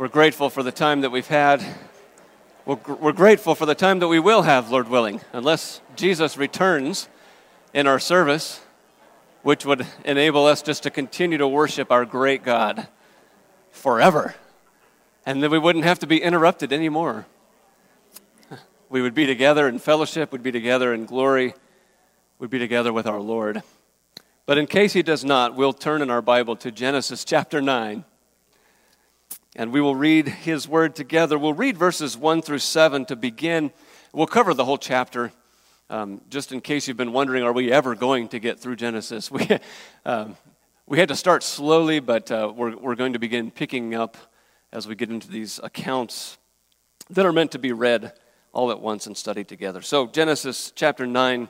We're grateful for the time that we've had. We're, we're grateful for the time that we will have, Lord willing, unless Jesus returns in our service, which would enable us just to continue to worship our great God forever. And then we wouldn't have to be interrupted anymore. We would be together in fellowship, we'd be together in glory, we'd be together with our Lord. But in case he does not, we'll turn in our Bible to Genesis chapter 9 and we will read his word together. We'll read verses 1 through 7 to begin. We'll cover the whole chapter. Um, just in case you've been wondering, are we ever going to get through Genesis? We, um, we had to start slowly, but uh, we're, we're going to begin picking up as we get into these accounts that are meant to be read all at once and studied together. So, Genesis chapter 9,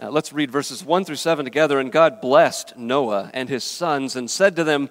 uh, let's read verses 1 through 7 together. And God blessed Noah and his sons and said to them,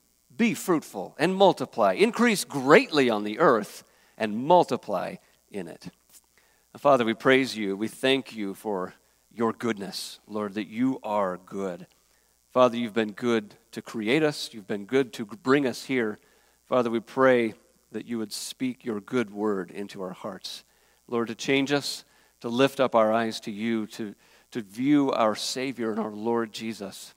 be fruitful and multiply, increase greatly on the earth and multiply in it. Father, we praise you. We thank you for your goodness, Lord, that you are good. Father, you've been good to create us, you've been good to bring us here. Father, we pray that you would speak your good word into our hearts. Lord, to change us, to lift up our eyes to you, to, to view our Savior and our Lord Jesus.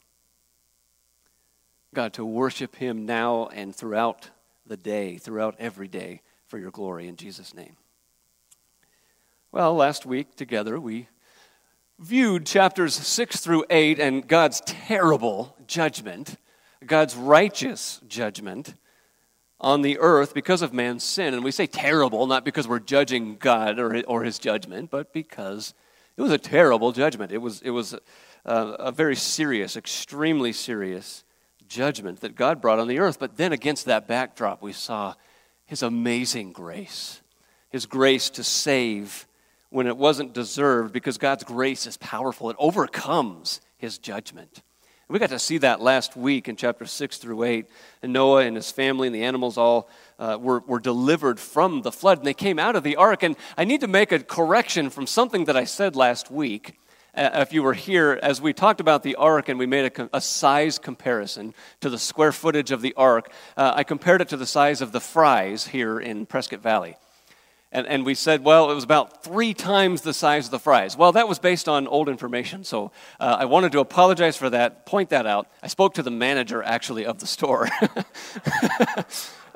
God, to worship Him now and throughout the day, throughout every day, for your glory in Jesus' name. Well, last week together we viewed chapters 6 through 8 and God's terrible judgment, God's righteous judgment on the earth because of man's sin. And we say terrible, not because we're judging God or, or his judgment, but because it was a terrible judgment. It was, it was a, a very serious, extremely serious judgment that God brought on the earth. But then against that backdrop, we saw his amazing grace, his grace to save when it wasn't deserved because God's grace is powerful. It overcomes his judgment. we got to see that last week in chapter 6 through 8. And Noah and his family and the animals all uh, were, were delivered from the flood, and they came out of the ark. And I need to make a correction from something that I said last week. Uh, if you were here, as we talked about the ark and we made a, a size comparison to the square footage of the ark, uh, I compared it to the size of the Fry's here in Prescott Valley. And, and we said, well, it was about three times the size of the Fry's. Well, that was based on old information, so uh, I wanted to apologize for that, point that out. I spoke to the manager, actually, of the store.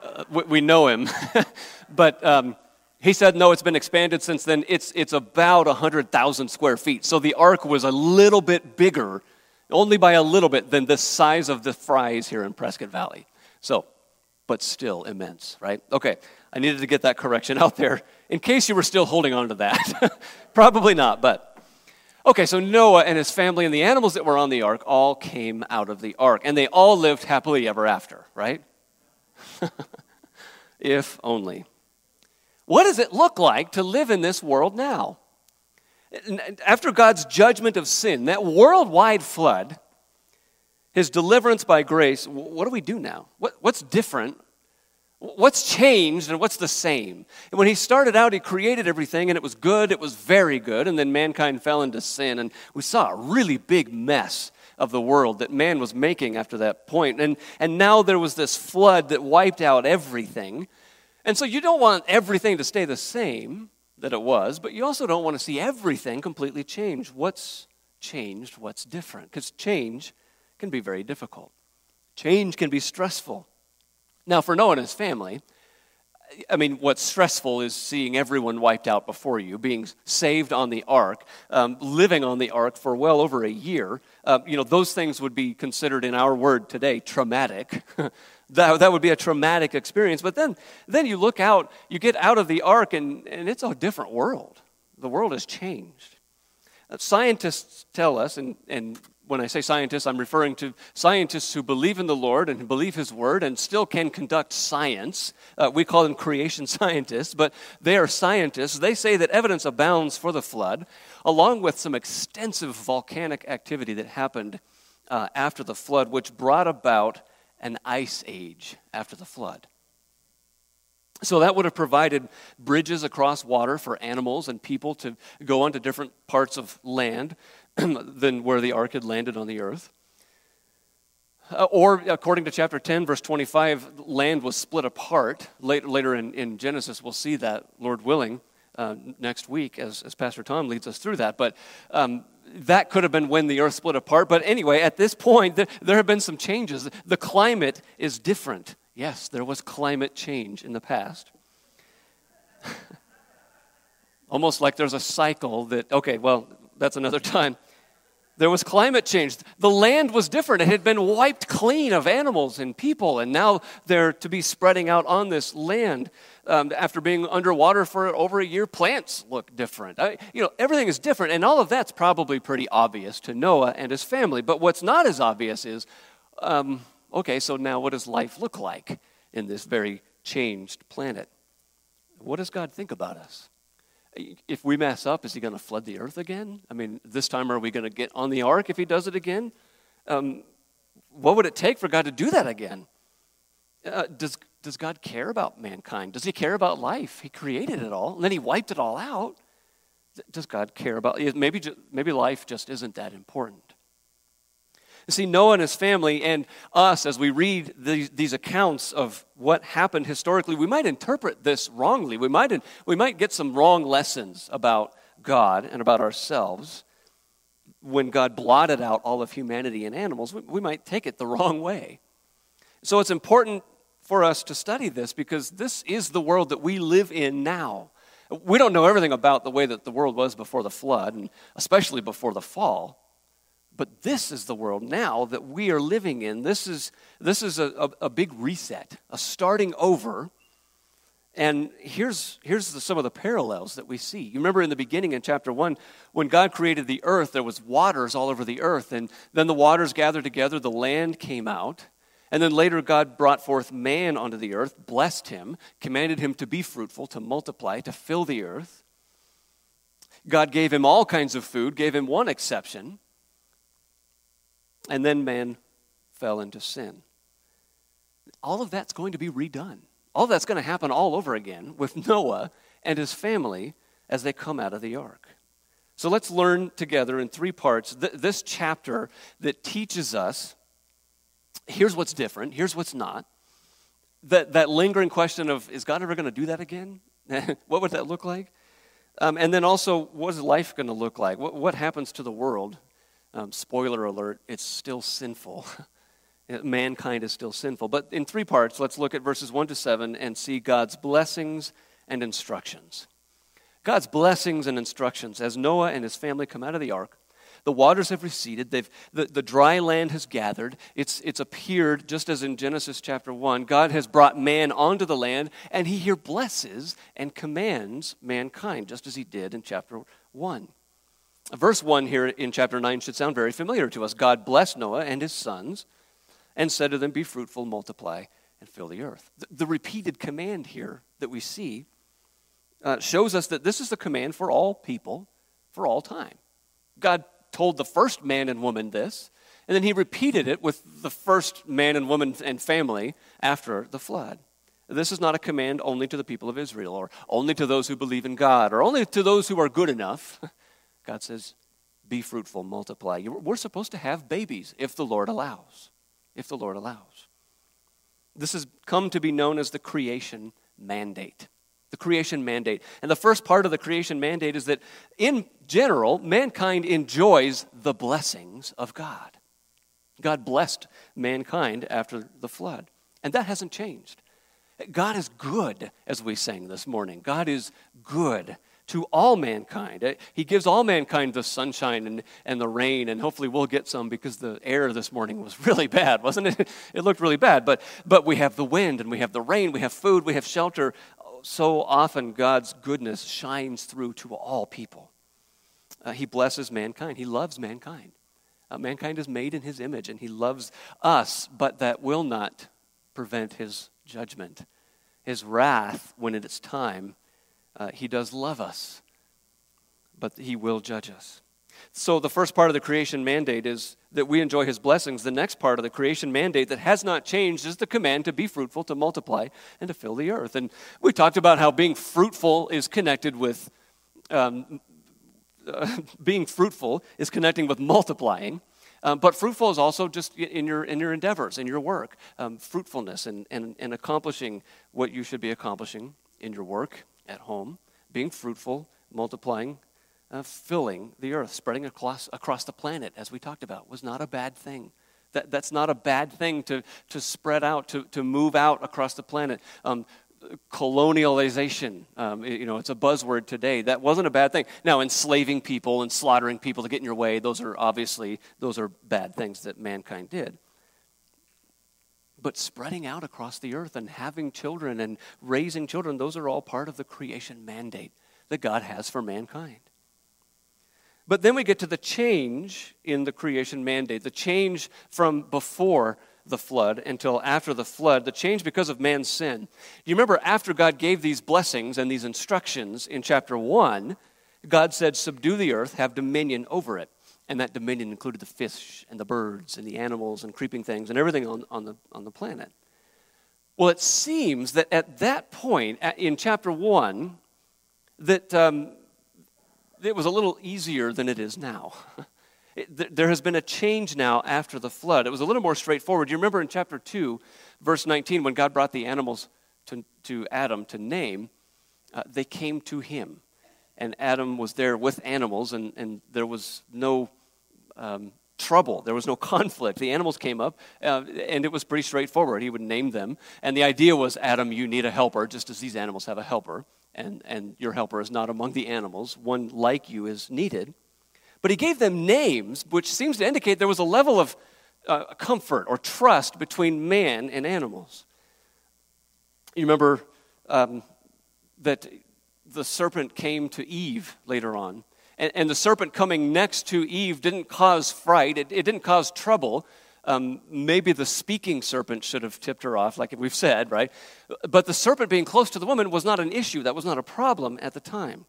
uh, we, we, know him. but. Um, he said, no, it's been expanded since then. It's, it's about 100,000 square feet. So the ark was a little bit bigger, only by a little bit, than the size of the Fry's here in Prescott Valley. So, but still immense, right? Okay, I needed to get that correction out there in case you were still holding on to that. Probably not, but. Okay, so Noah and his family and the animals that were on the ark all came out of the ark, and they all lived happily ever after, right? if only. What does it look like to live in this world now? After God's judgment of sin, that worldwide flood, his deliverance by grace, what do we do now? What, what's different? What's changed and what's the same? And when he started out, he created everything and it was good, it was very good, and then mankind fell into sin, and we saw a really big mess of the world that man was making after that point. And, and now there was this flood that wiped out everything. And so you don't want everything to stay the same that it was, but you also don't want to see everything completely change. What's changed? What's different? Because change can be very difficult. Change can be stressful. Now, for Noah and his family, I mean, what's stressful is seeing everyone wiped out before you, being saved on the ark, um, living on the ark for well over a year. Uh, you know, those things would be considered in our word today traumatic. that, that would be a traumatic experience. But then, then you look out, you get out of the ark, and, and it's a different world. The world has changed. Uh, scientists tell us, and, and when I say scientists, I'm referring to scientists who believe in the Lord and believe His Word and still can conduct science. Uh, we call them creation scientists, but they are scientists. They say that evidence abounds for the flood, along with some extensive volcanic activity that happened uh, after the flood, which brought about an ice age after the flood. So that would have provided bridges across water for animals and people to go onto different parts of land. than where the ark had landed on the earth. Uh, or, according to chapter 10, verse 25, land was split apart. Later, later in, in Genesis, we'll see that, Lord willing, uh, next week as, as Pastor Tom leads us through that. But um, that could have been when the earth split apart. But anyway, at this point, there, have been some changes. The climate is different. Yes, there was climate change in the past. Almost like there's a cycle that, okay, well, that's another time. There was climate change. The land was different. It had been wiped clean of animals and people, and now they're to be spreading out on this land. Um, after being underwater for over a year, plants look different. I, you know, everything is different, and all of that's probably pretty obvious to Noah and his family. But what's not as obvious is um, okay, so now what does life look like in this very changed planet? What does God think about us? If we mess up, is he going to flood the earth again? I mean, this time are we going to get on the ark if he does it again? Um, what would it take for God to do that again? Uh, does, does God care about mankind? Does he care about life? He created it all, and then he wiped it all out. Does God care about maybe maybe life just isn't that important? You see, Noah and his family and us, as we read these, these accounts of what happened historically, we might interpret this wrongly. We might, we might get some wrong lessons about God and about ourselves. When God blotted out all of humanity and animals, we, we might take it the wrong way. So it's important for us to study this because this is the world that we live in now. We don't know everything about the way that the world was before the flood, and especially before the fall. But this is the world now that we are living in. This is, this is a, a, a big reset, a starting over. And here's, here's the, some of the parallels that we see. You remember in the beginning in chapter 1, when God created the earth, there was waters all over the earth. And then the waters gathered together, the land came out. And then later, God brought forth man onto the earth, blessed him, commanded him to be fruitful, to multiply, to fill the earth. God gave him all kinds of food, gave him one exception and then man fell into sin. All of that's going to be redone. All that's going to happen all over again with Noah and his family as they come out of the ark. So let's learn together in three parts th- this chapter that teaches us here's what's different, here's what's not. That, that lingering question of is God ever going to do that again? what would that look like? Um, and then also, what is life going to look like? What, what happens to the world um, spoiler alert, it's still sinful. Mankind is still sinful. But in three parts, let's look at verses 1 to 7 and see God's blessings and instructions. God's blessings and instructions as Noah and his family come out of the ark. The waters have receded. They've, the, the dry land has gathered. It's, it's appeared, just as in Genesis chapter 1. God has brought man onto the land, and he here blesses and commands mankind, just as he did in chapter 1. Verse 1 here in chapter 9 should sound very familiar to us. God blessed Noah and his sons and said to them, Be fruitful, multiply, and fill the earth. The, the repeated command here that we see uh, shows us that this is the command for all people for all time. God told the first man and woman this, and then he repeated it with the first man and woman and family after the flood. This is not a command only to the people of Israel or only to those who believe in God or only to those who are good enough. God says, be fruitful, multiply. We're supposed to have babies if the Lord allows. If the Lord allows. This has come to be known as the creation mandate. The creation mandate. And the first part of the creation mandate is that, in general, mankind enjoys the blessings of God. God blessed mankind after the flood. And that hasn't changed. God is good, as we sang this morning. God is good to all mankind. Uh, he gives all mankind the sunshine and, and the rain, and hopefully we'll get some because the air this morning was really bad, wasn't it? It looked really bad. But, but we have the wind, and we have the rain, we have food, we have shelter. So often God's goodness shines through to all people. Uh, he blesses mankind, He loves mankind. Uh, mankind is made in His image, and He loves us, but that will not prevent His judgment. His wrath, when it is time, uh, he does love us, but he will judge us. So, the first part of the creation mandate is that we enjoy his blessings. The next part of the creation mandate that has not changed is the command to be fruitful, to multiply, and to fill the earth. And we talked about how being fruitful is connected with, um, uh, being fruitful is connecting with multiplying. Um, but fruitful is also just in your, in your endeavors, in your work, um, fruitfulness and, and, and accomplishing what you should be accomplishing in your work, at home, being fruitful, multiplying, uh, filling the earth, spreading across, across the planet, as we talked about, was not a bad thing. That, that's not a bad thing to, to spread out, to, to move out across the planet. Um, colonialization, um, you know, it's a buzzword today. That wasn't a bad thing. Now, enslaving people and slaughtering people to get in your way, those are obviously, those are bad things that mankind did but spreading out across the earth and having children and raising children, those are all part of the creation mandate that God has for mankind. But then we get to the change in the creation mandate, the change from before the flood until after the flood, the change because of man's sin. Do you remember after God gave these blessings and these instructions in chapter 1, God said, Subdue the earth, have dominion over it. And that dominion included the fish and the birds and the animals and creeping things and everything on, on, the, on the planet. Well, it seems that at that point, in chapter 1, that um, it was a little easier than it is now. It, there has been a change now after the flood. It was a little more straightforward. You remember in chapter 2, verse 19, when God brought the animals to, to Adam to name, uh, they came to him. And Adam was there with animals, and, and there was no um, trouble. There was no conflict. The animals came up, uh, and it was pretty straightforward. He would name them. And the idea was Adam, you need a helper, just as these animals have a helper, and, and your helper is not among the animals. One like you is needed. But he gave them names, which seems to indicate there was a level of uh, comfort or trust between man and animals. You remember um, that the serpent came to Eve later on and, and the serpent coming next to Eve didn't cause fright, it, it didn't cause trouble. Um, maybe the speaking serpent should have tipped her off, like we've said, right? But the serpent being close to the woman was not an issue. That was not a problem at the time.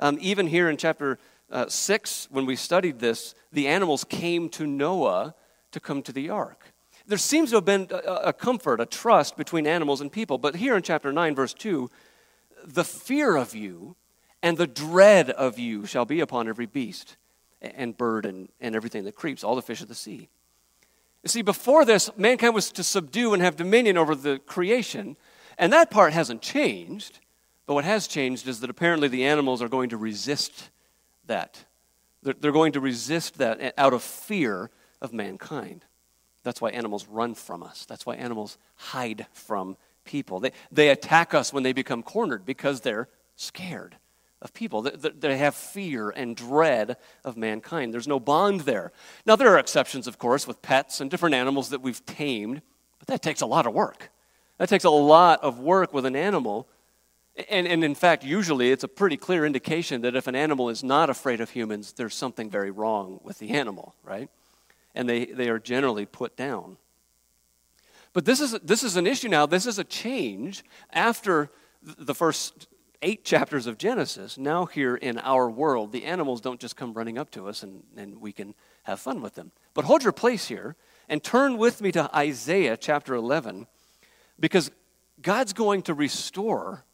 Um, even here in chapter uh, 6, when we studied this, the animals came to Noah to come to the ark. There seems to have been a, a comfort, a trust between animals and people. But here in chapter 9, verse 2, the fear of you and the dread of you shall be upon every beast and bird and, and everything that creeps, all the fish of the sea. You see, before this, mankind was to subdue and have dominion over the creation, and that part hasn't changed. But what has changed is that apparently the animals are going to resist that. They're, going to resist that out of fear of mankind. That's why animals run from us. That's why animals hide from people. They, they attack us when they become cornered because they're scared of people. They have fear and dread of mankind. There's no bond there. Now, there are exceptions, of course, with pets and different animals that we've tamed, but that takes a lot of work. That takes a lot of work with an animal. And, and in fact, usually it's a pretty clear indication that if an animal is not afraid of humans, there's something very wrong with the animal, right? And they, they are generally put down. But this is, this is an issue now. This is a change after the first eight chapters of Genesis, now here in our world, the animals don't just come running up to us and, and we can have fun with them. But hold your place here and turn with me to Isaiah chapter 11 because God's going to restore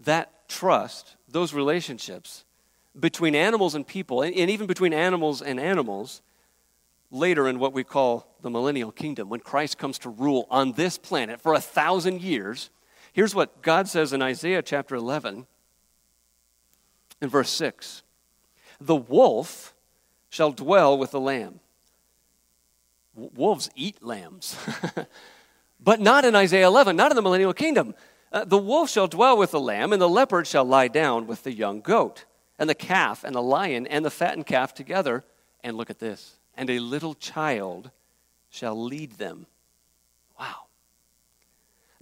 that trust, those relationships between animals and people, and, and even between animals and animals later in what we call the millennial kingdom, when Christ comes to rule on this planet for a thousand years Here's what God says in Isaiah chapter 11, in verse 6 The wolf shall dwell with the lamb. Wolves eat lambs. But not in Isaiah 11, not in the millennial kingdom. Uh, the wolf shall dwell with the lamb, and the leopard shall lie down with the young goat, and the calf and the lion and the fattened calf together. And look at this and a little child shall lead them.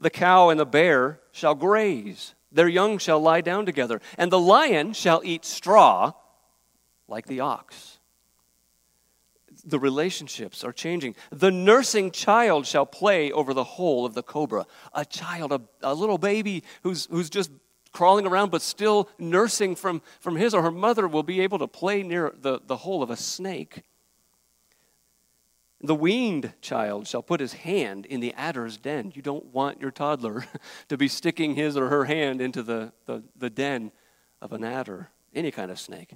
The cow and the bear shall graze, their young shall lie down together, and the lion shall eat straw like the ox. The relationships are changing. The nursing child shall play over the hole of the cobra. A child, a, a little baby who's, who's just crawling around but still nursing from, from his or her mother will be able to play near the, the hole of a snake. The weaned child shall put his hand in the adder's den. You don't want your toddler to be sticking his or her hand into the, the, the den of an adder, any kind of snake.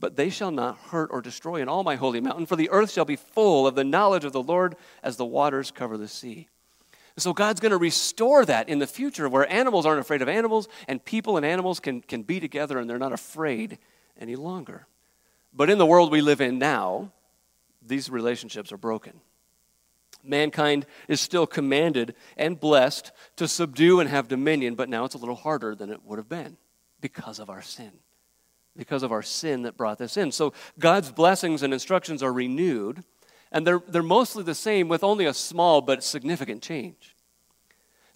But they shall not hurt or destroy in all my holy mountain, for the earth shall be full of the knowledge of the Lord as the waters cover the sea. So God's going to restore that in the future where animals aren't afraid of animals and people and animals can, can be together and they're not afraid any longer. But in the world we live in now, these relationships are broken. Mankind is still commanded and blessed to subdue and have dominion, but now it's a little harder than it would have been because of our sin. Because of our sin that brought this in. So God's blessings and instructions are renewed, and they're, they're mostly the same with only a small but significant change.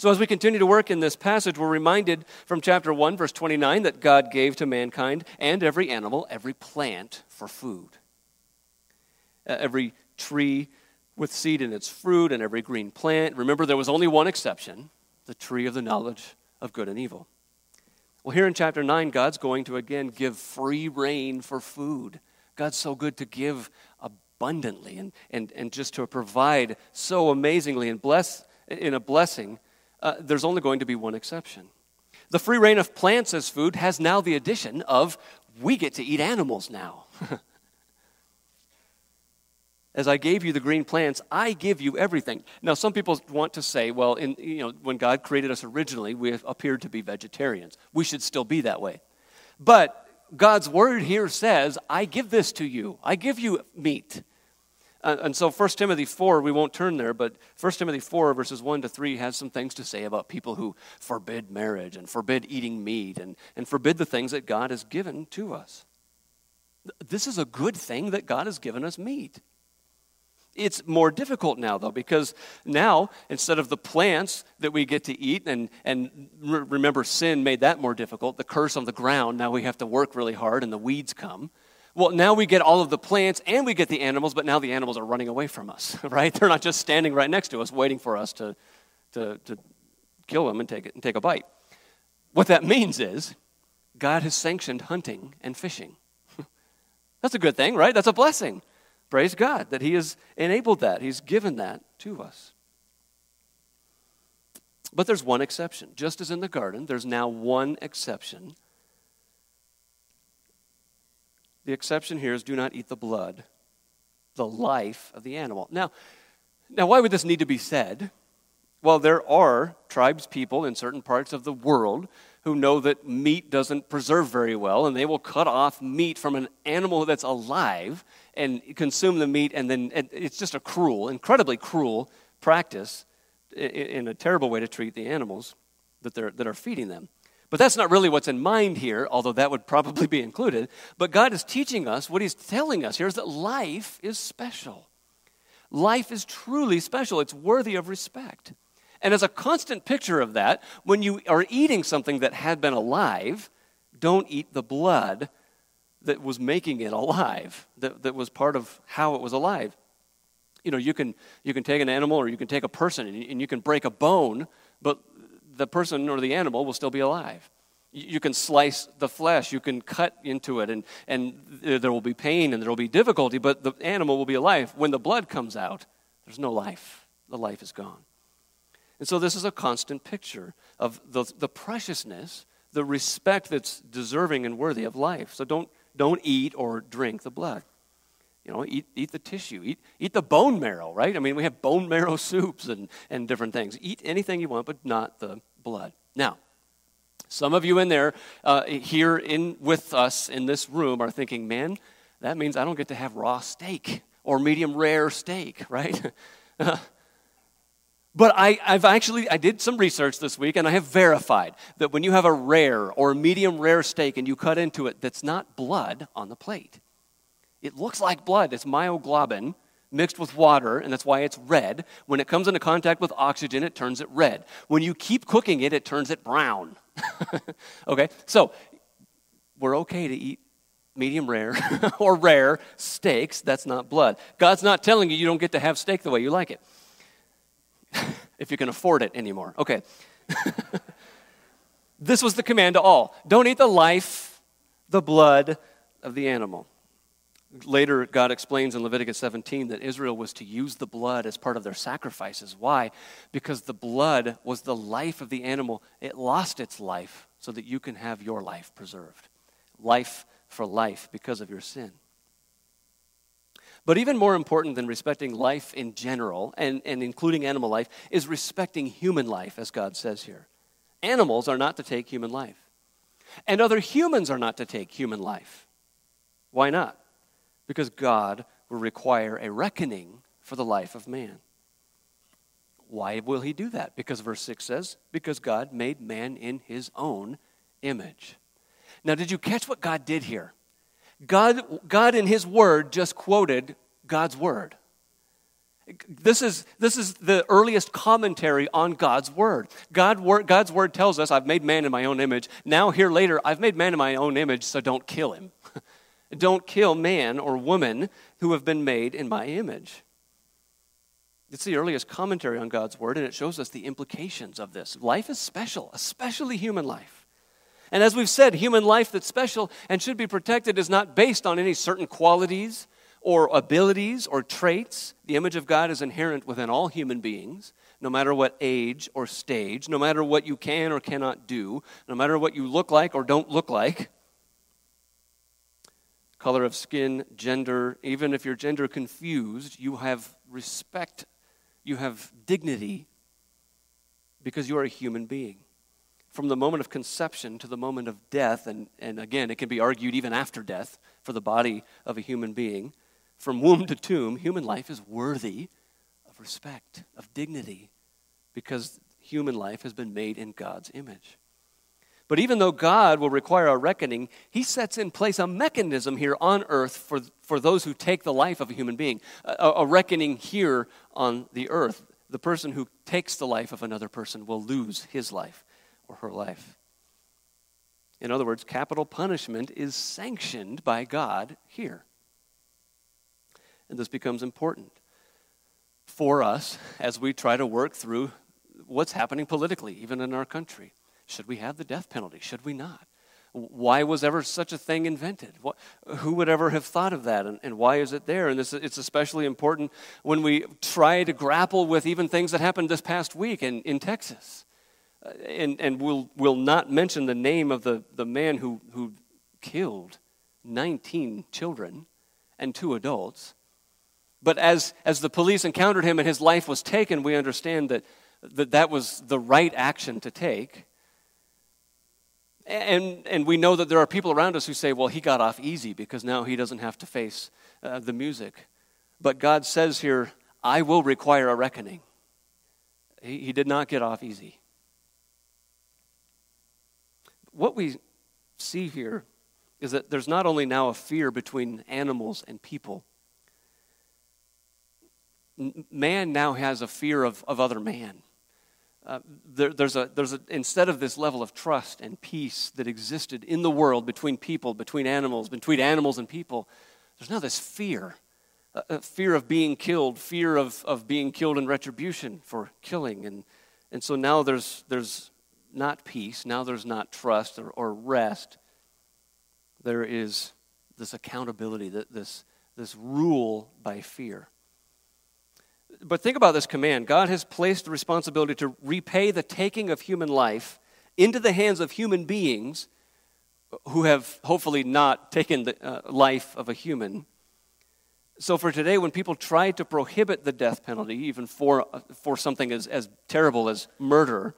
So, as we continue to work in this passage, we're reminded from chapter 1, verse 29, that God gave to mankind and every animal, every plant for food. Uh, every tree with seed in its fruit and every green plant. Remember, there was only one exception the tree of the knowledge of good and evil. Well, here in chapter 9, God's going to again give free rein for food. God's so good to give abundantly and, and, and just to provide so amazingly and bless in a blessing. Uh, there's only going to be one exception. The free rein of plants as food has now the addition of we get to eat animals now. as I gave you the green plants, I give you everything. Now, some people want to say, well, in, you know, when God created us originally, we appeared to be vegetarians. We should still be that way. But God's word here says, I give this to you. I give you meat. Uh, and so 1 Timothy 4, we won't turn there, but 1 Timothy 4, verses 1 to 3, has some things to say about people who forbid marriage and forbid eating meat and, and forbid the things that God has given to us. This is a good thing that God has given us meat. It's more difficult now, though, because now, instead of the plants that we get to eat, and, and remember, sin made that more difficult, the curse on the ground, now we have to work really hard and the weeds come. Well, now we get all of the plants and we get the animals, but now the animals are running away from us, right? They're not just standing right next to us waiting for us to, to, to kill them and take, it, and take a bite. What that means is God has sanctioned hunting and fishing. That's a good thing, right? That's a blessing. Praise God that He has enabled that, He's given that to us. But there's one exception. Just as in the garden, there's now one exception. The exception here is do not eat the blood, the life of the animal. Now, now why would this need to be said? Well, there are tribes people in certain parts of the world who know that meat doesn't preserve very well, and they will cut off meat from an animal that's alive and consume the meat, and then and it's just a cruel, incredibly cruel practice in a terrible way to treat the animals that, they're, that are feeding them. But that's not really what's in mind here, although that would probably be included. But God is teaching us, what He's telling us here is that life is special. Life is truly special, it's worthy of respect. And as a constant picture of that, when you are eating something that had been alive, don't eat the blood that was making it alive, that, that was part of how it was alive. You know, you can, you can take an animal or you can take a person and you, and you can break a bone, but the person or the animal will still be alive. You can slice the flesh, you can cut into it, and, and there will be pain and there will be difficulty, but the animal will be alive. When the blood comes out, there's no life. The life is gone. And so this is a constant picture of the, the preciousness, the respect that's deserving and worthy of life. So don't, don't eat or drink the blood. You know, eat, eat the tissue, eat, eat the bone marrow, right? I mean, we have bone marrow soups and, and different things. Eat anything you want, but not the blood. Now, some of you in there, uh, here in, with us in this room, are thinking, man, that means I don't get to have raw steak or medium rare steak, right? But I, have actually, I did some research this week and I have verified that when you have a rare or a medium rare steak and you cut into it, that's not blood on the plate. It looks like blood. It's myoglobin mixed with water, and that's why it's red. When it comes into contact with oxygen, it turns it red. When you keep cooking it, it turns it brown. okay? So we're okay to eat medium rare or rare steaks. That's not blood. God's not telling you you don't get to have steak the way you like it. if you can afford it anymore. Okay. this was the command to all don't eat the life, the blood of the animal. Later, God explains in Leviticus 17 that Israel was to use the blood as part of their sacrifices. Why? Because the blood was the life of the animal. It lost its life so that you can have your life preserved. Life for life because of your sin. But even more important than respecting life in general, and, and including animal life, is respecting human life, as God says here. Animals are not to take human life, and other humans are not to take human life. Why not? Because God will require a reckoning for the life of man. Why will he do that? Because verse 6 says, Because God made man in his own image. Now, did you catch what God did here? God, God in His Word just quoted God's Word. This is, this is the earliest commentary on God's Word. God, God's Word tells us, I've made man in my own image. Now, here later, I've made man in my own image, so don't kill him. don't kill man or woman who have been made in my image. It's the earliest commentary on God's Word, and it shows us the implications of this. Life is special, especially human life. And as we've said, human life that's special and should be protected is not based on any certain qualities or abilities or traits. The image of God is inherent within all human beings, no matter what age or stage, no matter what you can or cannot do, no matter what you look like or don't look like. Color of skin, gender, even if you're gender confused, you have respect, you have dignity because you are a human being from the moment of conception to the moment of death, and, and again, it can be argued even after death for the body of a human being, from womb to tomb, human life is worthy of respect, of dignity, because human life has been made in God's image. But even though God will require a reckoning, He sets in place a mechanism here on earth for, for those who take the life of a human being, a, a reckoning here on the earth. The person who takes the life of another person will lose his life or her life. In other words, capital punishment is sanctioned by God here. And this becomes important for us as we try to work through what's happening politically, even in our country. Should we have the death penalty? Should we not? Why was ever such a thing invented? What, who would ever have thought of that, and, and why is it there? And this, it's especially important when we try to grapple with even things that happened this past week in, in Texas and, and we'll, we'll not mention the name of the, the man who, who killed 19 children and two adults. But as, as the police encountered him and his life was taken, we understand that, that that was the right action to take. And, and we know that there are people around us who say, well, he got off easy because now he doesn't have to face uh, the music. But God says here, I will require a reckoning. He, he did not get off easy what we see here is that there's not only now a fear between animals and people, man now has a fear of, of other man. Uh, there, there's a, there's a, instead of this level of trust and peace that existed in the world between people, between animals, between animals and people, there's now this fear. Fear of being killed, fear of, of being killed in retribution for killing. And, and so now there's, there's not peace, now there's not trust or, or rest. There is this accountability, this, this rule by fear. But think about this command God has placed the responsibility to repay the taking of human life into the hands of human beings who have hopefully not taken the uh, life of a human. So, for today, when people try to prohibit the death penalty, even for, uh, for something as, as terrible as murder,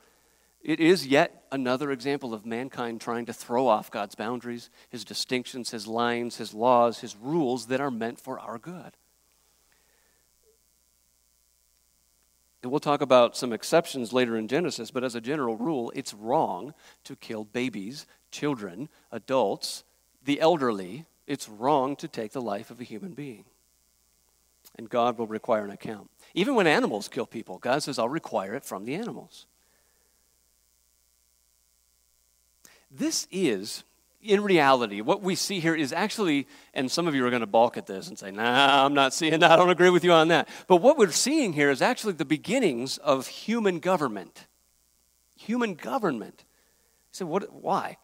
it is yet another example of mankind trying to throw off God's boundaries, his distinctions, his lines, his laws, his rules that are meant for our good. And we'll talk about some exceptions later in Genesis, but as a general rule, it's wrong to kill babies, children, adults, the elderly. It's wrong to take the life of a human being. And God will require an account. Even when animals kill people, God says, I'll require it from the animals. This is in reality, what we see here is actually, and some of you are going to balk at this and say, nah, I'm not seeing that. I don't agree with you on that. But what we're seeing here is actually the beginnings of human government. Human government. You say, what, why?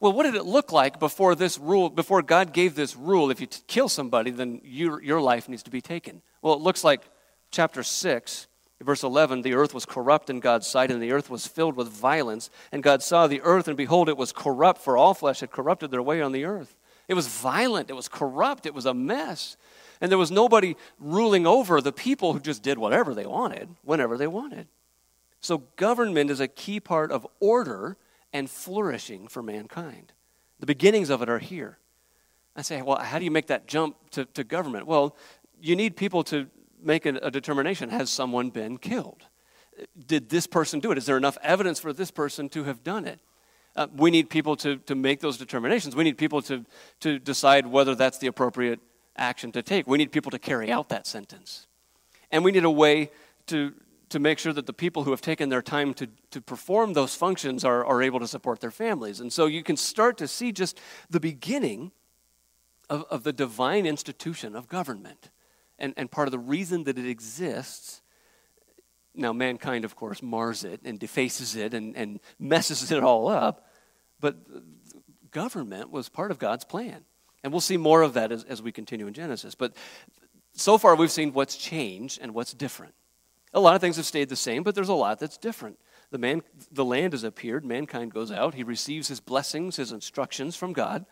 Well, what did it look like before this rule, before God gave this rule? If you t- kill somebody, then your, your life needs to be taken. Well, it looks like chapter 6, Verse 11 The earth was corrupt in God's sight, and the earth was filled with violence. And God saw the earth, and behold, it was corrupt, for all flesh had corrupted their way on the earth. It was violent, it was corrupt, it was a mess. And there was nobody ruling over the people who just did whatever they wanted, whenever they wanted. So, government is a key part of order and flourishing for mankind. The beginnings of it are here. I say, well, how do you make that jump to, to government? Well, you need people to make a, a determination has someone been killed? Did this person do it? Is there enough evidence for this person to have done it? Uh, we need people to, to make those determinations. We need people to, to decide whether that's the appropriate action to take. We need people to carry out that sentence. And we need a way to, to make sure that the people who have taken their time to, to perform those functions are, are able to support their families. And so you can start to see just the beginning of, of the divine institution of government and, and part of the reason that it exists now mankind of course mars it and defaces it and, and messes it all up but government was part of god's plan. And we'll see more of that as, as we continue in genesis. But so far we've seen what's changed and what's different. A lot of things have stayed the same but there's a lot that's different. The, man, the land has appeared. Mankind goes out. He receives his blessings his instructions from god.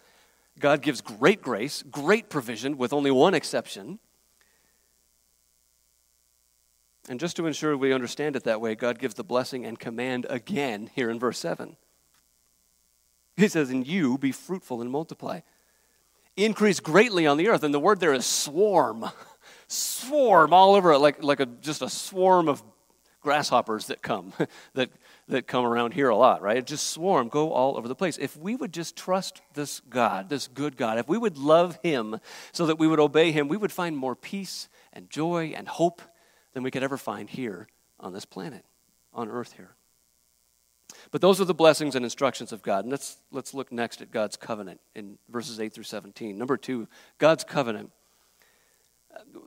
God gives great grace great provision with only one exception and just to ensure we understand it that way, God gives the blessing and command again here in verse 7. He says, And you be fruitful and multiply. Increase greatly on the earth. And the word there is swarm. swarm all over it, like, like a, just a swarm of grasshoppers that come, that, that come around here a lot, right? Just swarm, go all over the place. If we would just trust this God, this good God, if we would love Him so that we would obey Him, we would find more peace and joy and hope than we could ever find here on this planet, on earth here. But those are the blessings and instructions of God. And let's, let's look next at God's covenant in verses 8 through 17. Number two, God's covenant.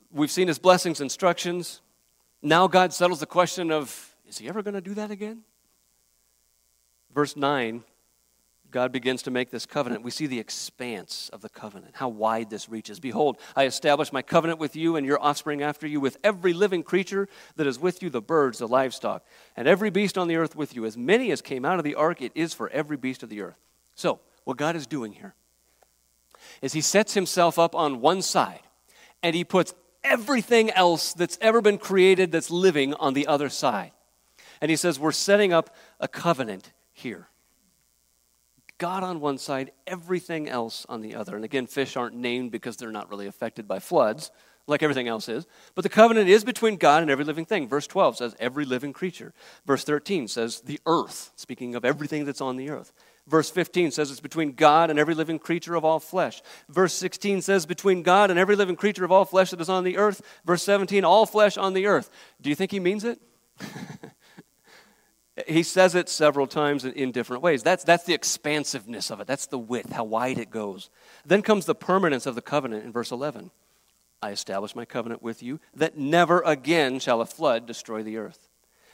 We've seen his blessings, and instructions. Now God settles the question of is he ever going to do that again? Verse 9 God begins to make this covenant, we see the expanse of the covenant, how wide this reaches. Behold, I establish my covenant with you and your offspring after you, with every living creature that is with you, the birds, the livestock, and every beast on the earth with you. As many as came out of the ark, it is for every beast of the earth. So, what God is doing here is He sets Himself up on one side, and He puts everything else that's ever been created that's living on the other side. And He says, We're setting up a covenant here. God on one side, everything else on the other. And again, fish aren't named because they're not really affected by floods, like everything else is. But the covenant is between God and every living thing. Verse 12 says, every living creature. Verse 13 says, the earth, speaking of everything that's on the earth. Verse 15 says it's between God and every living creature of all flesh. Verse 16 says between God and every living creature of all flesh that is on the earth. Verse 17, all flesh on the earth. Do you think he means it? He says it several times in different ways. That's, that's the expansiveness of it. That's the width, how wide it goes. Then comes the permanence of the covenant in verse 11. I establish my covenant with you that never again shall a flood destroy the earth.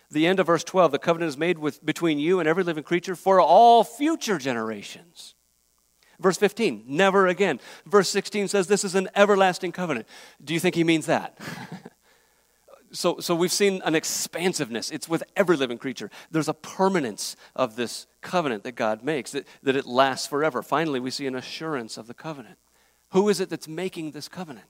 The end of verse 12, the covenant is made with, between you and every living creature for all future generations. Verse 15, never again. Verse 16 says this is an everlasting covenant. Do you think he means that? so, so we've seen an expansiveness. It's with every living creature. There's a permanence of this covenant that God makes, that, that it lasts forever. Finally, we see an assurance of the covenant. Who is it that's making this covenant?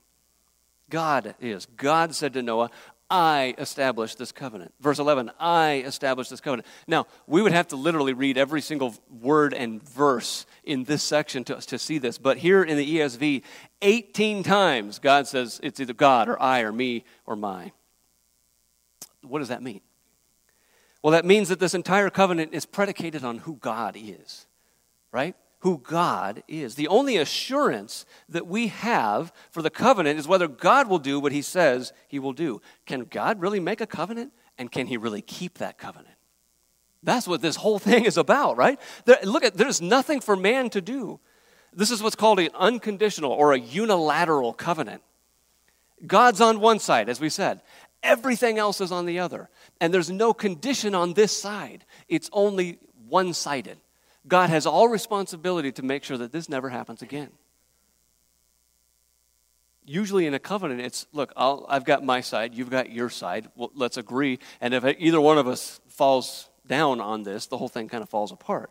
God is. God said to Noah, I established this covenant. Verse 11, I established this covenant. Now, we would have to literally read every single word and verse in this section to, to see this, but here in the ESV, 18 times God says it's either God or I or me or my What does that mean? Well, that means that this entire covenant is predicated on who God is, right? Who God is. The only assurance that we have for the covenant is whether God will do what he says he will do. Can God really make a covenant? And can he really keep that covenant? That's what this whole thing is about, right? There, look at there's nothing for man to do. This is what's called an unconditional or a unilateral covenant. God's on one side, as we said. Everything else is on the other. And there's no condition on this side. It's only one sided. God has all responsibility to make sure that this never happens again. Usually in a covenant, it's look, i have got my side, you've got your side, well, let's agree. And if either one of us falls down on this, the whole thing kind of falls apart.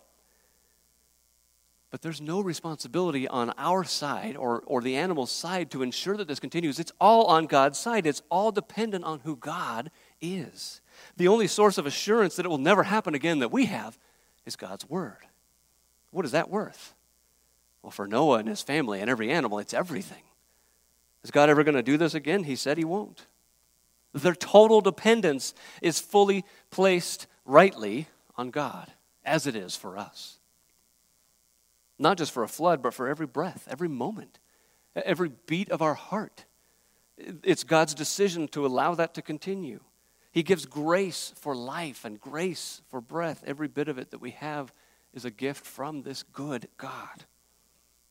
But there's no responsibility on our side or, or the animal's side to ensure that this continues. It's all on God's side. It's all dependent on who God is. The only source of assurance that it will never happen again that we have is God's Word. What is that worth? Well, for Noah and his family and every animal, it's everything. Is God ever going to do this again? He said he won't. Their total dependence is fully placed rightly on God, as it is for us. Not just for a flood, but for every breath, every moment, every beat of our heart. It's God's decision to allow that to continue. He gives grace for life and grace for breath. Every bit of it that we have is a gift from this good God.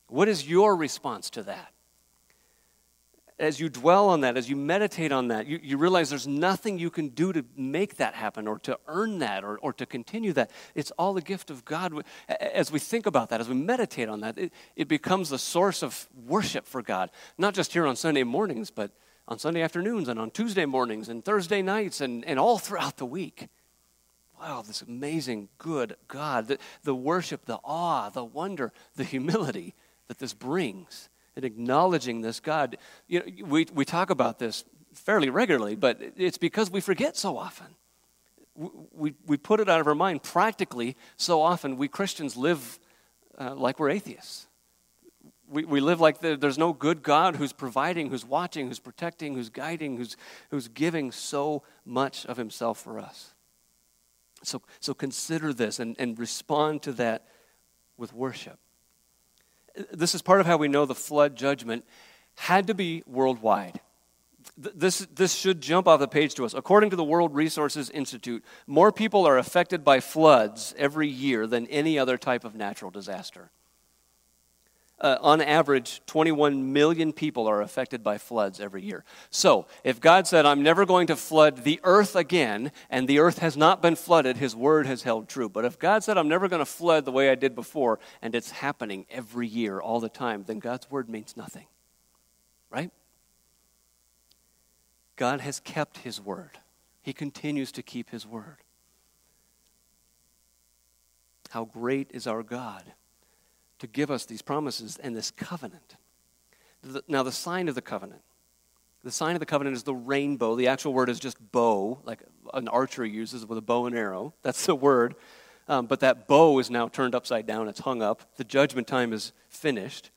What is your response to that? As you dwell on that, as you meditate on that, you, you realize there's nothing you can do to make that happen or to earn that or, or to continue that. It's all the gift of God. As we think about that, as we meditate on that, it, it becomes the source of worship for God, not just here on Sunday mornings, but on Sunday afternoons and on Tuesday mornings and Thursday nights and, and all throughout the week. Wow, this amazing, good God. The, the worship, the awe, the wonder, the humility that this brings and acknowledging this God. You know, we, we talk about this fairly regularly, but it's because we forget so often. We, we put it out of our mind practically so often. We Christians live uh, like we're atheists. We, we live like there's no good God who's providing, who's watching, who's protecting, who's guiding, who's, who's giving so much of himself for us. So, so consider this and, and respond to that with worship this is part of how we know the flood judgment had to be worldwide. This, this should jump off the page to us. According to the World Resources Institute, more people are affected by floods every year than any other type of natural disaster uh, on average, 21 million people are affected by floods every year. So, if God said, I'm never going to flood the earth again, and the earth has not been flooded, his word has held true. But if God said, I'm never going to flood the way I did before, and it's happening every year, all the time, then God's word means nothing. Right? God has kept his word, he continues to keep his word. How great is our God! To give us these promises and this covenant. Now, the sign of the covenant. The sign of the covenant is the rainbow. The actual word is just bow, like an archer uses with a bow and arrow. That's the word. Um, but that bow is now turned upside down. It's hung up. The judgment time is finished.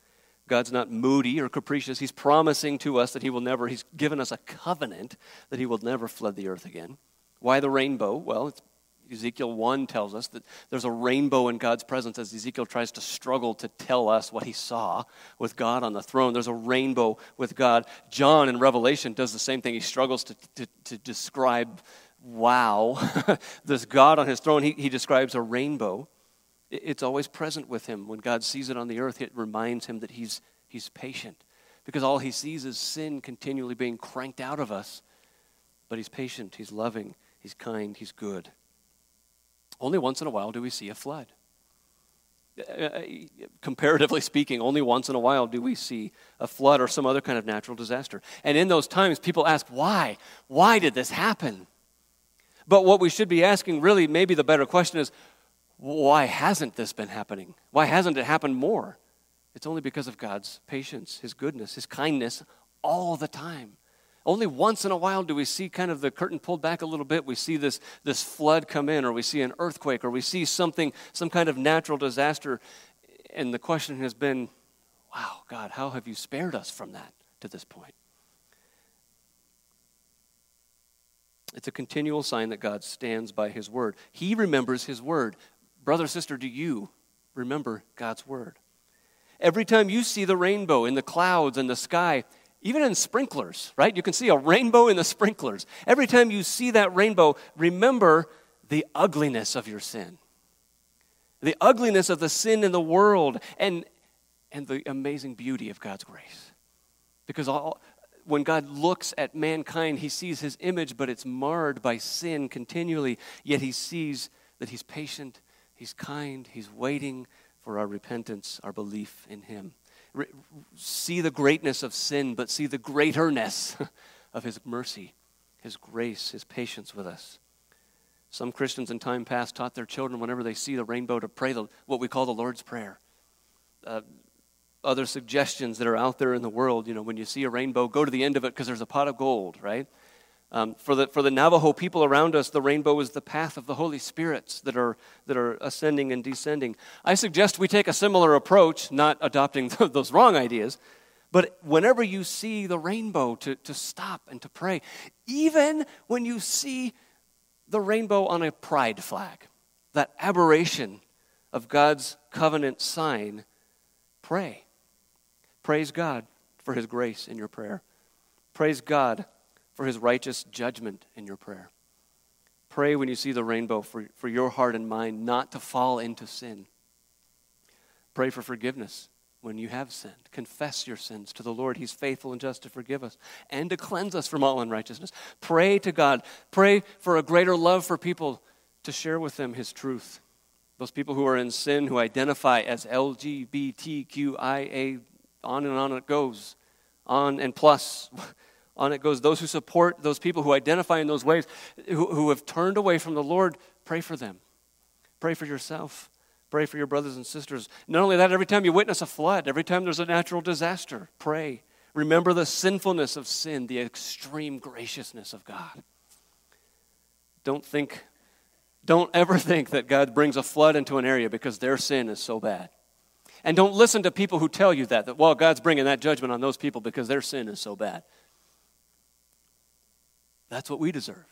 God's not moody or capricious. He's promising to us that He will never, He's given us a covenant that He will never flood the earth again. Why the rainbow? Well, it's Ezekiel 1 tells us that there's a rainbow in God's presence as Ezekiel tries to struggle to tell us what he saw with God on the throne. There's a rainbow with God. John in Revelation does the same thing. He struggles to, to, to describe, wow, this God on his throne. He, he describes a rainbow. It's always present with him. When God sees it on the earth, it reminds him that he's, he's patient because all he sees is sin continually being cranked out of us. But he's patient, he's loving, he's kind, he's good. Only once in a while do we see a flood. Uh, uh, comparatively speaking, only once in a while do we see a flood or some other kind of natural disaster. And in those times, people ask, why? Why did this happen? But what we should be asking, really, maybe the better question is, why hasn't this been happening? Why hasn't it happened more? It's only because of God's patience, His goodness, His kindness all the time. Only once in a while do we see kind of the curtain pulled back a little bit. We see this, this flood come in, or we see an earthquake, or we see something, some kind of natural disaster. And the question has been, wow, God, how have you spared us from that to this point? It's a continual sign that God stands by his word. He remembers his word. Brother, sister, do you remember God's word? Every time you see the rainbow in the clouds and the sky, even in sprinklers, right? You can see a rainbow in the sprinklers. Every time you see that rainbow, remember the ugliness of your sin, the ugliness of the sin in the world, and, and the amazing beauty of God's grace. Because all, when God looks at mankind, he sees his image, but it's marred by sin continually, yet he sees that he's patient, he's kind, he's waiting for our repentance, our belief in him see the greatness of sin, but see the greaterness of His mercy, His grace, His patience with us. Some Christians in time past taught their children whenever they see the rainbow to pray the, what we call the Lord's Prayer. Uh, other suggestions that are out there in the world, you know, when you see a rainbow, go to the end of it because there's a pot of gold, right? Um, for, the, for the Navajo people around us, the rainbow is the path of the Holy Spirits that are, that are ascending and descending. I suggest we take a similar approach, not adopting those wrong ideas, but whenever you see the rainbow, to, to stop and to pray. Even when you see the rainbow on a pride flag, that aberration of God's covenant sign, pray. Praise God for His grace in your prayer. Praise God for his righteous judgment in your prayer. Pray when you see the rainbow for, for your heart and mind not to fall into sin. Pray for forgiveness when you have sinned. Confess your sins to the Lord. He's faithful and just to forgive us and to cleanse us from all unrighteousness. Pray to God. Pray for a greater love for people to share with them His truth. Those people who are in sin, who identify as LGBTQIA, on and on it goes. On and plus. on it goes. Those who support those people who identify in those ways, who, who have turned away from the Lord, pray for them. Pray for yourself. Pray for your brothers and sisters. Not only that, every time you witness a flood, every time there's a natural disaster, pray. Remember the sinfulness of sin, the extreme graciousness of God. Don't think, don't ever think that God brings a flood into an area because their sin is so bad. And don't listen to people who tell you that, that, well, God's bringing that judgment on those people because their sin is so bad. That's what we deserve.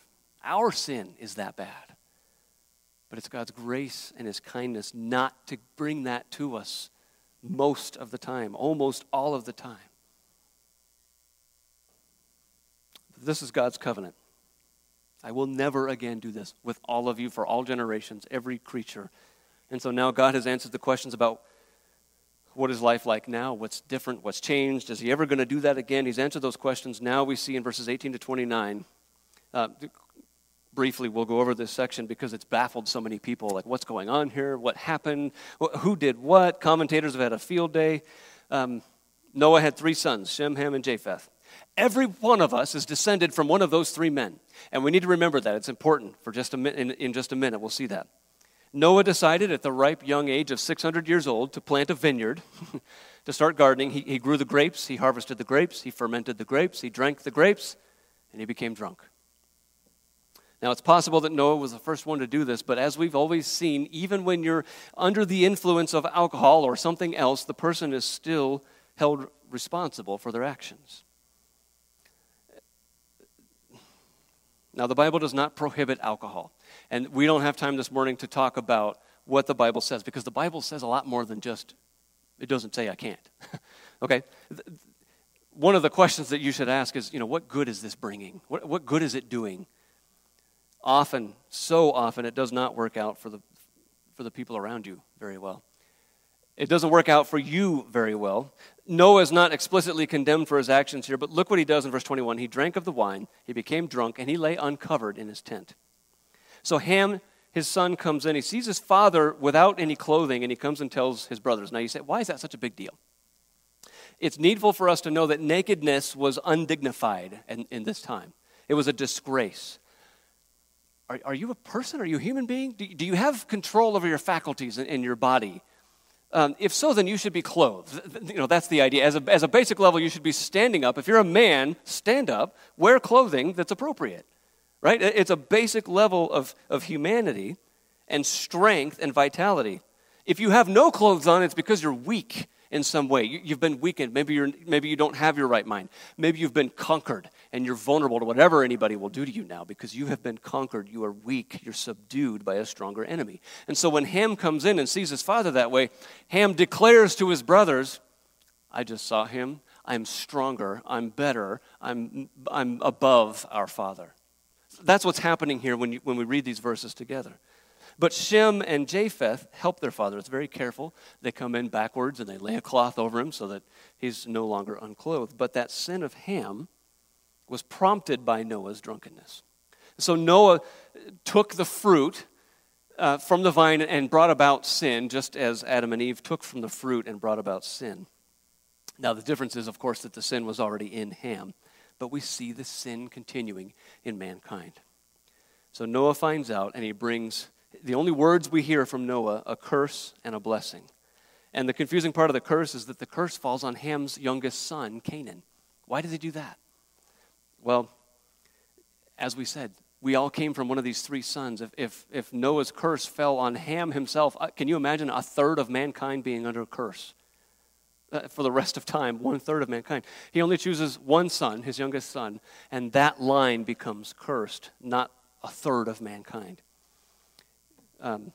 Our sin is that bad. But it's God's grace and His kindness not to bring that to us most of the time, almost all of the time. This is God's covenant. I will never again do this with all of you for all generations, every creature. And so now God has answered the questions about what is life like now? What's different? What's changed? Is He ever going to do that again? He's answered those questions. Now we see in verses 18 to 29 uh, briefly, we'll go over this section because it's baffled so many people. Like, what's going on here? What happened? Who did what? Commentators have had a field day. Um, Noah had three sons Shem, Ham, and Japheth. Every one of us is descended from one of those three men. And we need to remember that. It's important for just a mi- in, in just a minute. We'll see that. Noah decided at the ripe young age of 600 years old to plant a vineyard, to start gardening. He, he grew the grapes, he harvested the grapes, he fermented the grapes, he drank the grapes, and he became drunk. Now, it's possible that Noah was the first one to do this, but as we've always seen, even when you're under the influence of alcohol or something else, the person is still held responsible for their actions. Now, the Bible does not prohibit alcohol. And we don't have time this morning to talk about what the Bible says because the Bible says a lot more than just, it doesn't say I can't. okay? One of the questions that you should ask is, you know, what good is this bringing? What, what good is it doing? Often, so often, it does not work out for the, for the people around you very well. It doesn't work out for you very well. Noah is not explicitly condemned for his actions here, but look what he does in verse 21. He drank of the wine, he became drunk, and he lay uncovered in his tent. So Ham, his son, comes in. He sees his father without any clothing, and he comes and tells his brothers. Now you say, why is that such a big deal? It's needful for us to know that nakedness was undignified in, in this time, it was a disgrace. Are, are you a person? Are you a human being? Do, do you have control over your faculties and, in your body? Um, if so, then you should be clothed. You know, that's the idea. As a, as a basic level, you should be standing up. If you're a man, stand up, wear clothing that's appropriate, right? It's a basic level of, of humanity and strength and vitality. If you have no clothes on, it's because you're weak in some way. You, have been weakened. Maybe, you're, maybe you don't have your right mind. Maybe you've been conquered and you're vulnerable to whatever anybody will do to you now because you have been conquered. You are weak. You're subdued by a stronger enemy. And so when Ham comes in and sees his father that way, Ham declares to his brothers, I just saw him. I'm stronger. I'm better. I'm, I'm above our father. That's what's happening here when, you, when we read these verses together. But Shem and Japheth help their father. It's very careful. They come in backwards and they lay a cloth over him so that he's no longer unclothed. But that sin of Ham was prompted by Noah's drunkenness. So Noah took the fruit uh, from the vine and brought about sin, just as Adam and Eve took from the fruit and brought about sin. Now, the difference is, of course, that the sin was already in Ham, but we see the sin continuing in mankind. So Noah finds out and he brings the only words we hear from Noah a curse and a blessing. And the confusing part of the curse is that the curse falls on Ham's youngest son, Canaan. Why did they do that? Well, as we said, we all came from one of these three sons. If, if, if Noah's curse fell on Ham himself, uh, can you imagine a third of mankind being under a curse? Uh, for the rest of time, one third of mankind. He only chooses one son, his youngest son, and that line becomes cursed, not a third of mankind um,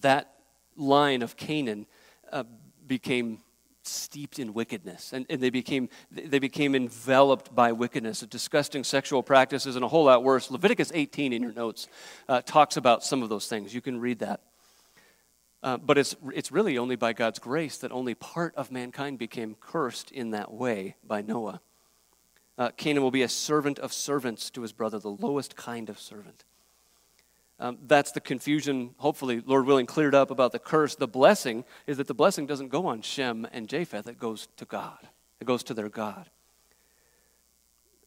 that line of Canaan uh, became steeped in wickedness and, and, they became they became enveloped by wickedness. Disgusting sexual practices and a whole lot worse. Leviticus 18 in your notes uh, talks about some of those things. You can read that. Uh, but it's, it's really only by god's grace that only part of mankind became cursed in that way by noah. Uh, canaan will be a servant of servants to his brother the lowest kind of servant um, that's the confusion, hopefully, Lord willing, cleared up about the curse. The blessing is that the blessing doesn't go on Shem and Japheth, it goes to God, it goes to their God.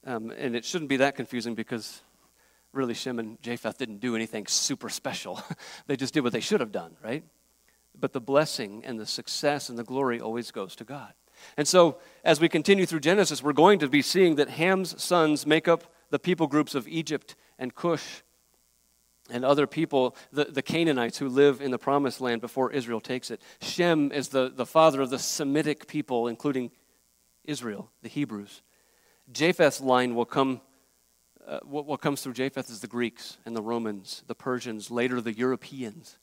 Um, and it shouldn't be that confusing because really Shem and Japheth didn't do anything super special. they just did what they should have done, right? But the blessing and the success and the glory always goes to God. And so, as we continue through Genesis, we're going to be seeing that Ham's sons make up the people groups of Egypt and Cush and other people, the, the Canaanites who live in the promised land before Israel takes it. Shem is the, the father of the Semitic people, including Israel, the Hebrews. Japheth's line will come, uh, what, what comes through Japheth is the Greeks and the Romans, the Persians, later the Europeans.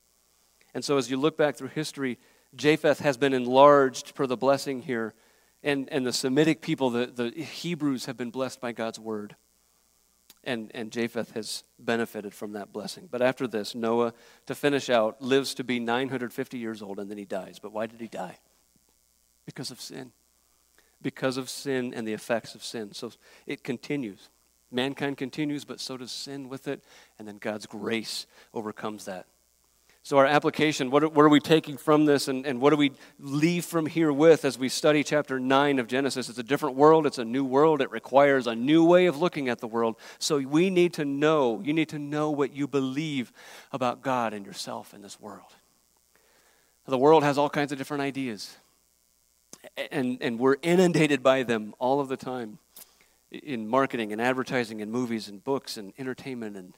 And so as you look back through history, Japheth has been enlarged for the blessing here. And, and the Semitic people, the, the Hebrews, have been blessed by God's word. And, and Japheth has benefited from that blessing. But after this, Noah, to finish out, lives to be 950 years old and then he dies. But why did he die? Because of sin. Because of sin and the effects of sin. So it continues. Mankind continues, but so does sin with it. And then God's grace overcomes that. So, our application, what are, what are we taking from this, and, and what do we leave from here with as we study chapter 9 of Genesis? It's a different world, it's a new world, it requires a new way of looking at the world. So, we need to know, you need to know what you believe about God and yourself in this world. The world has all kinds of different ideas, and, and we're inundated by them all of the time in marketing and advertising and movies and books and entertainment and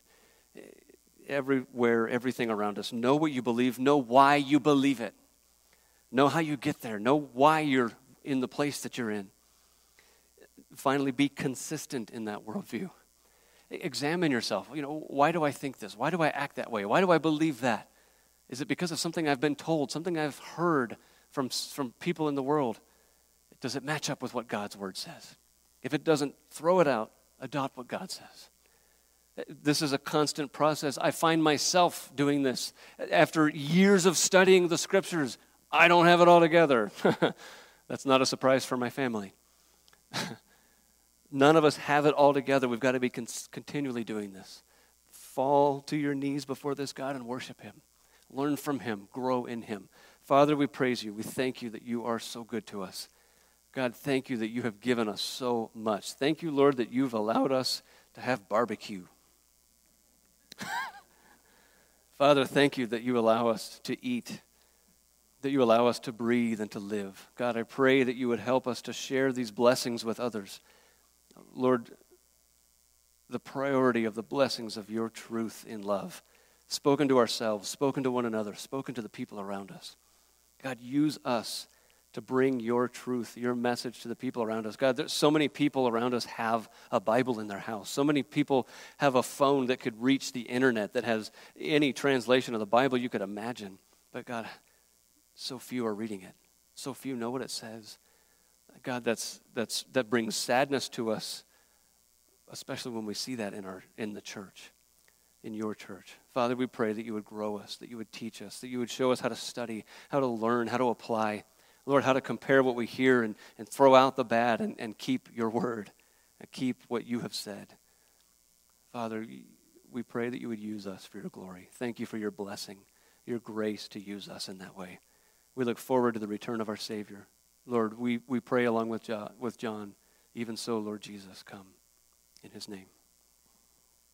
everywhere, everything around us. Know what you believe, know why you believe it, know how you get there, know why you're in the place that you're in. Finally, be consistent in that worldview. Examine yourself. You know, why do I think this? Why do I act that way? Why do I believe that? Is it because of something I've been told, something I've heard from, from people in the world? Does it match up with what God's word says? If it doesn't, throw it out, adopt what God says. This is a constant process. I find myself doing this. After years of studying the scriptures, I don't have it all together. That's not a surprise for my family. None of us have it all together. We've got to be con- continually doing this. Fall to your knees before this God and worship Him. Learn from Him, grow in Him. Father, we praise you. We thank you that you are so good to us. God, thank you that you have given us so much. Thank you, Lord, that you've allowed us to have barbecue. Father, thank you that you allow us to eat, that you allow us to breathe and to live. God, I pray that you would help us to share these blessings with others. Lord, the priority of the blessings of your truth in love, spoken to ourselves, spoken to one another, spoken to the people around us. God, use us to bring your truth, your message to the people around us. God, so many people around us have a Bible in their house. So many people have a phone that could reach the internet that has any translation of the Bible you could imagine. But God, so few are reading it. So few know what it says. God, that's, that's, that brings sadness to us, especially when we see that in, our, in the church, in your church. Father, we pray that you would grow us, that you would teach us, that you would show us how to study, how to learn, how to apply. Lord, how to compare what we hear and, and throw out the bad and, and keep your word and keep what you have said. Father, we pray that you would use us for your glory. Thank you for your blessing, your grace to use us in that way. We look forward to the return of our Savior. Lord, we, we pray along with John, with John. Even so, Lord Jesus, come in his name.